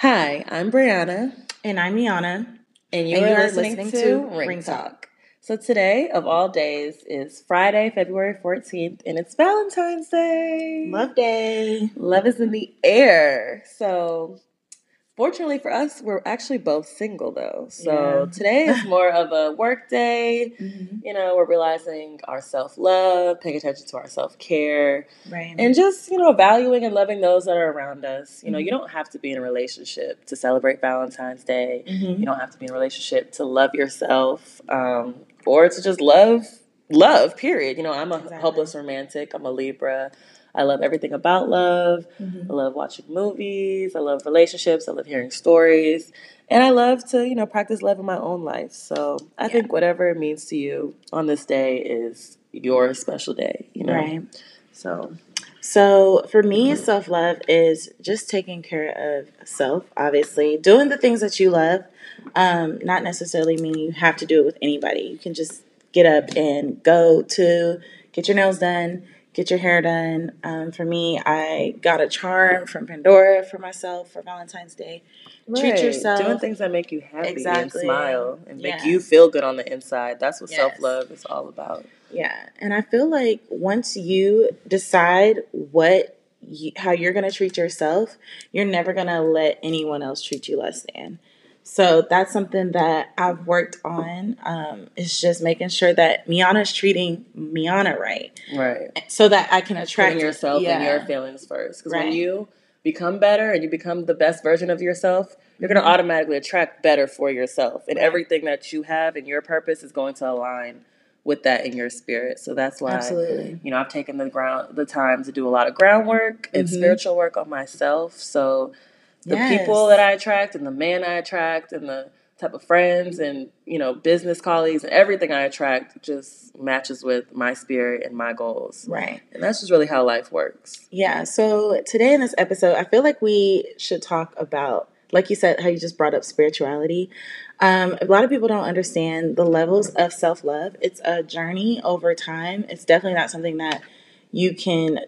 Hi, I'm Brianna. And I'm Iana. And you, and are, you are listening, listening, to, Ring, Ring Talk. Talk. So today, of all days, is Friday, February 14th, and it's Valentine's Day. Love Day. Love is in the air. So Fortunately for us, we're actually both single though. So yeah. today is more of a work day. Mm-hmm. You know, we're realizing our self love, paying attention to our self care, right. and just, you know, valuing and loving those that are around us. You know, mm-hmm. you don't have to be in a relationship to celebrate Valentine's Day. Mm-hmm. You don't have to be in a relationship to love yourself um, or to just love love, period. You know, I'm a exactly. hopeless romantic, I'm a Libra. I love everything about love. Mm-hmm. I love watching movies. I love relationships. I love hearing stories. And I love to, you know, practice love in my own life. So I yeah. think whatever it means to you on this day is your special day, you know? Right. So so for me, self love is just taking care of self, obviously, doing the things that you love. Um, not necessarily meaning you have to do it with anybody. You can just get up and go to get your nails done, get your hair done. Um, for me, I got a charm from Pandora for myself for Valentine's Day. Right. Treat yourself. Doing things that make you happy exactly. and smile and make yeah. you feel good on the inside. That's what yes. self love is all about. Yeah. And I feel like once you decide what you, how you're going to treat yourself, you're never going to let anyone else treat you less than. So that's something that I've worked on. Um, is just making sure that Miana's treating Miana right, right, so that I can attract Putting yourself yeah. and your feelings first. Because right. when you become better and you become the best version of yourself, you're going to automatically attract better for yourself, and right. everything that you have and your purpose is going to align with that in your spirit. So that's why, Absolutely. you know, I've taken the ground the time to do a lot of groundwork and mm-hmm. spiritual work on myself. So the yes. people that I attract and the man I attract and the type of friends and you know business colleagues and everything I attract just matches with my spirit and my goals. Right. And that's just really how life works. Yeah. So today in this episode, I feel like we should talk about like you said how you just brought up spirituality. Um, a lot of people don't understand the levels of self love. It's a journey over time. It's definitely not something that you can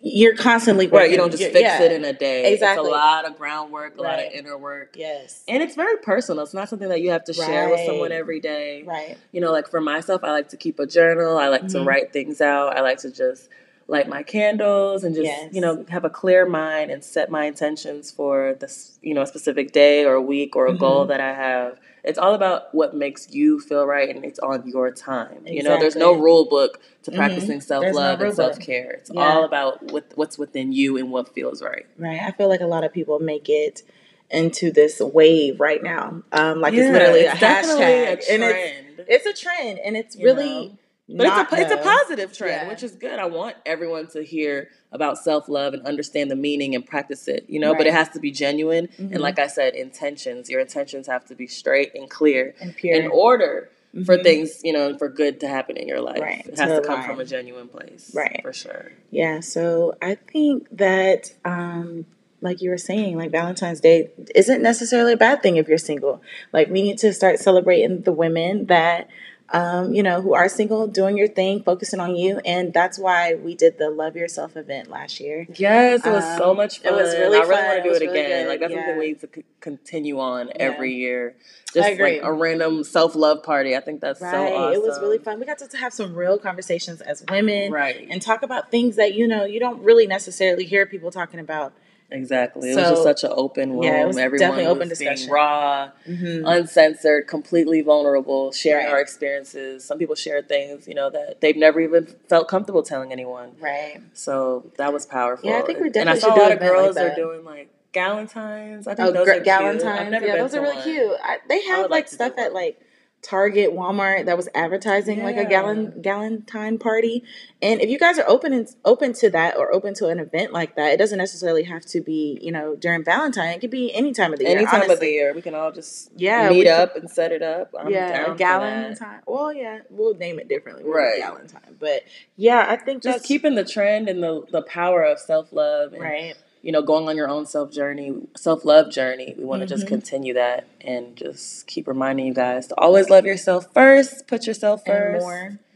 you're constantly working. Right, you don't just fix yeah. it in a day. Exactly. It's a lot of groundwork, a right. lot of inner work. Yes. And it's very personal. It's not something that you have to share with someone every day. Right. You know, like for myself, I like to keep a journal. I like mm-hmm. to write things out. I like to just light my candles and just, yes. you know, have a clear mind and set my intentions for this, you know, a specific day or a week or a mm-hmm. goal that I have it's all about what makes you feel right and it's on your time. Exactly. You know, there's no rule book to mm-hmm. practicing self love no and self care. It's yeah. all about what, what's within you and what feels right. Right. I feel like a lot of people make it into this wave right now. Um, like yeah, it's literally it's a hashtag. A and it's, it's a trend and it's really you know? But it's a, it's a positive trend, yeah. which is good. I want everyone to hear about self love and understand the meaning and practice it, you know, right. but it has to be genuine. Mm-hmm. And like I said, intentions. Your intentions have to be straight and clear and pure. in order mm-hmm. for things, you know, and for good to happen in your life. Right. It has to, to come from a genuine place. Right. For sure. Yeah. So I think that, um, like you were saying, like Valentine's Day isn't necessarily a bad thing if you're single. Like we need to start celebrating the women that um, you know, who are single, doing your thing, focusing on you. And that's why we did the Love Yourself event last year. Yes, it was um, so much fun. It was really I really want to do it, it again. Really like, that's yeah. something we need to c- continue on yeah. every year. Just like a random self love party. I think that's right. so awesome. It was really fun. We got to have some real conversations as women. Right. And talk about things that, you know, you don't really necessarily hear people talking about Exactly. It was just such an open room. Yeah, it was Everyone definitely was open discussion. raw, mm-hmm. uncensored, completely vulnerable, sharing right. our experiences. Some people shared things, you know, that they've never even felt comfortable telling anyone. Right. So that was powerful. Yeah, I think we definitely And I saw a lot of girls like are doing like Galentines. I think oh, those gr- are Galentines. yeah, those are really one. cute. I, they have like, like stuff at like Target, Walmart that was advertising yeah. like a gallon galentine party. And if you guys are open and open to that or open to an event like that, it doesn't necessarily have to be, you know, during Valentine. It could be any time of the any year. Any time honestly. of the year. We can all just yeah, meet up and set it up. I'm yeah, Galentine. Well, yeah, we'll name it differently. We'll right. Galentine. But yeah, I think just keeping the trend and the the power of self love right you know, going on your own self journey, self love journey. We want to mm-hmm. just continue that and just keep reminding you guys to always love yourself first. Put yourself first.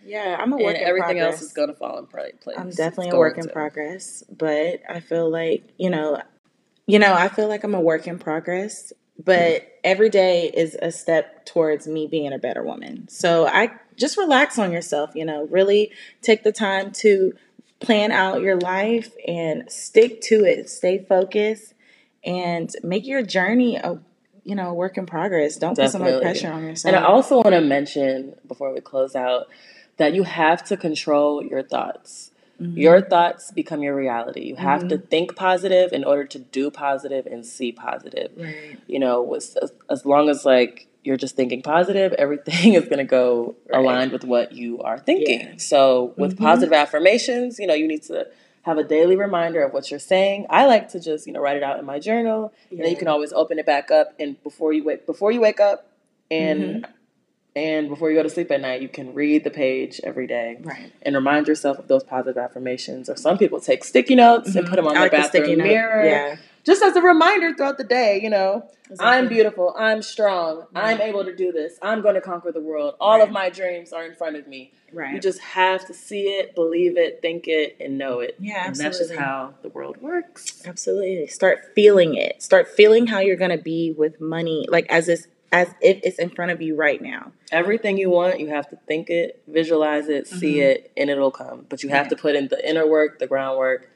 Yeah, I'm a work. And everything progress. else is gonna fall in place. I'm definitely it's a work in to. progress, but I feel like you know, you know, I feel like I'm a work in progress, but every day is a step towards me being a better woman. So I just relax on yourself, you know, really take the time to plan out your life and stick to it. Stay focused and make your journey a you know work in progress. Don't Definitely. put so much pressure on yourself. And I also want to mention before we close out that you have to control your thoughts. Mm-hmm. Your thoughts become your reality. You have mm-hmm. to think positive in order to do positive and see positive. Right. You know, as, as long as like you're just thinking positive, everything is going to go right. aligned with what you are thinking. Yeah. So, with mm-hmm. positive affirmations, you know, you need to have a daily reminder of what you're saying. I like to just, you know, write it out in my journal, yeah. and then you can always open it back up and before you wake before you wake up and mm-hmm. and before you go to sleep at night, you can read the page every day right. and remind yourself of those positive affirmations. Or some people take sticky notes mm-hmm. and put them on I their like bathroom the mirror. Yeah just as a reminder throughout the day, you know, exactly. I'm beautiful, I'm strong, I'm able to do this, I'm going to conquer the world. All right. of my dreams are in front of me. Right. You just have to see it, believe it, think it, and know it. Yeah, absolutely. And that's just how the world works. Absolutely. Start feeling it. Start feeling how you're going to be with money, like as this as if it's in front of you right now. Everything you want, you have to think it, visualize it, mm-hmm. see it, and it'll come. But you have yeah. to put in the inner work, the groundwork,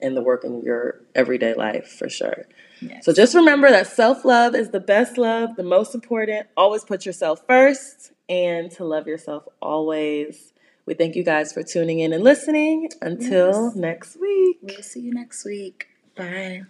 and the work in your everyday life for sure. Yes. So just remember that self love is the best love, the most important. Always put yourself first and to love yourself always. We thank you guys for tuning in and listening. Until yes. next week. We'll see you next week. Bye.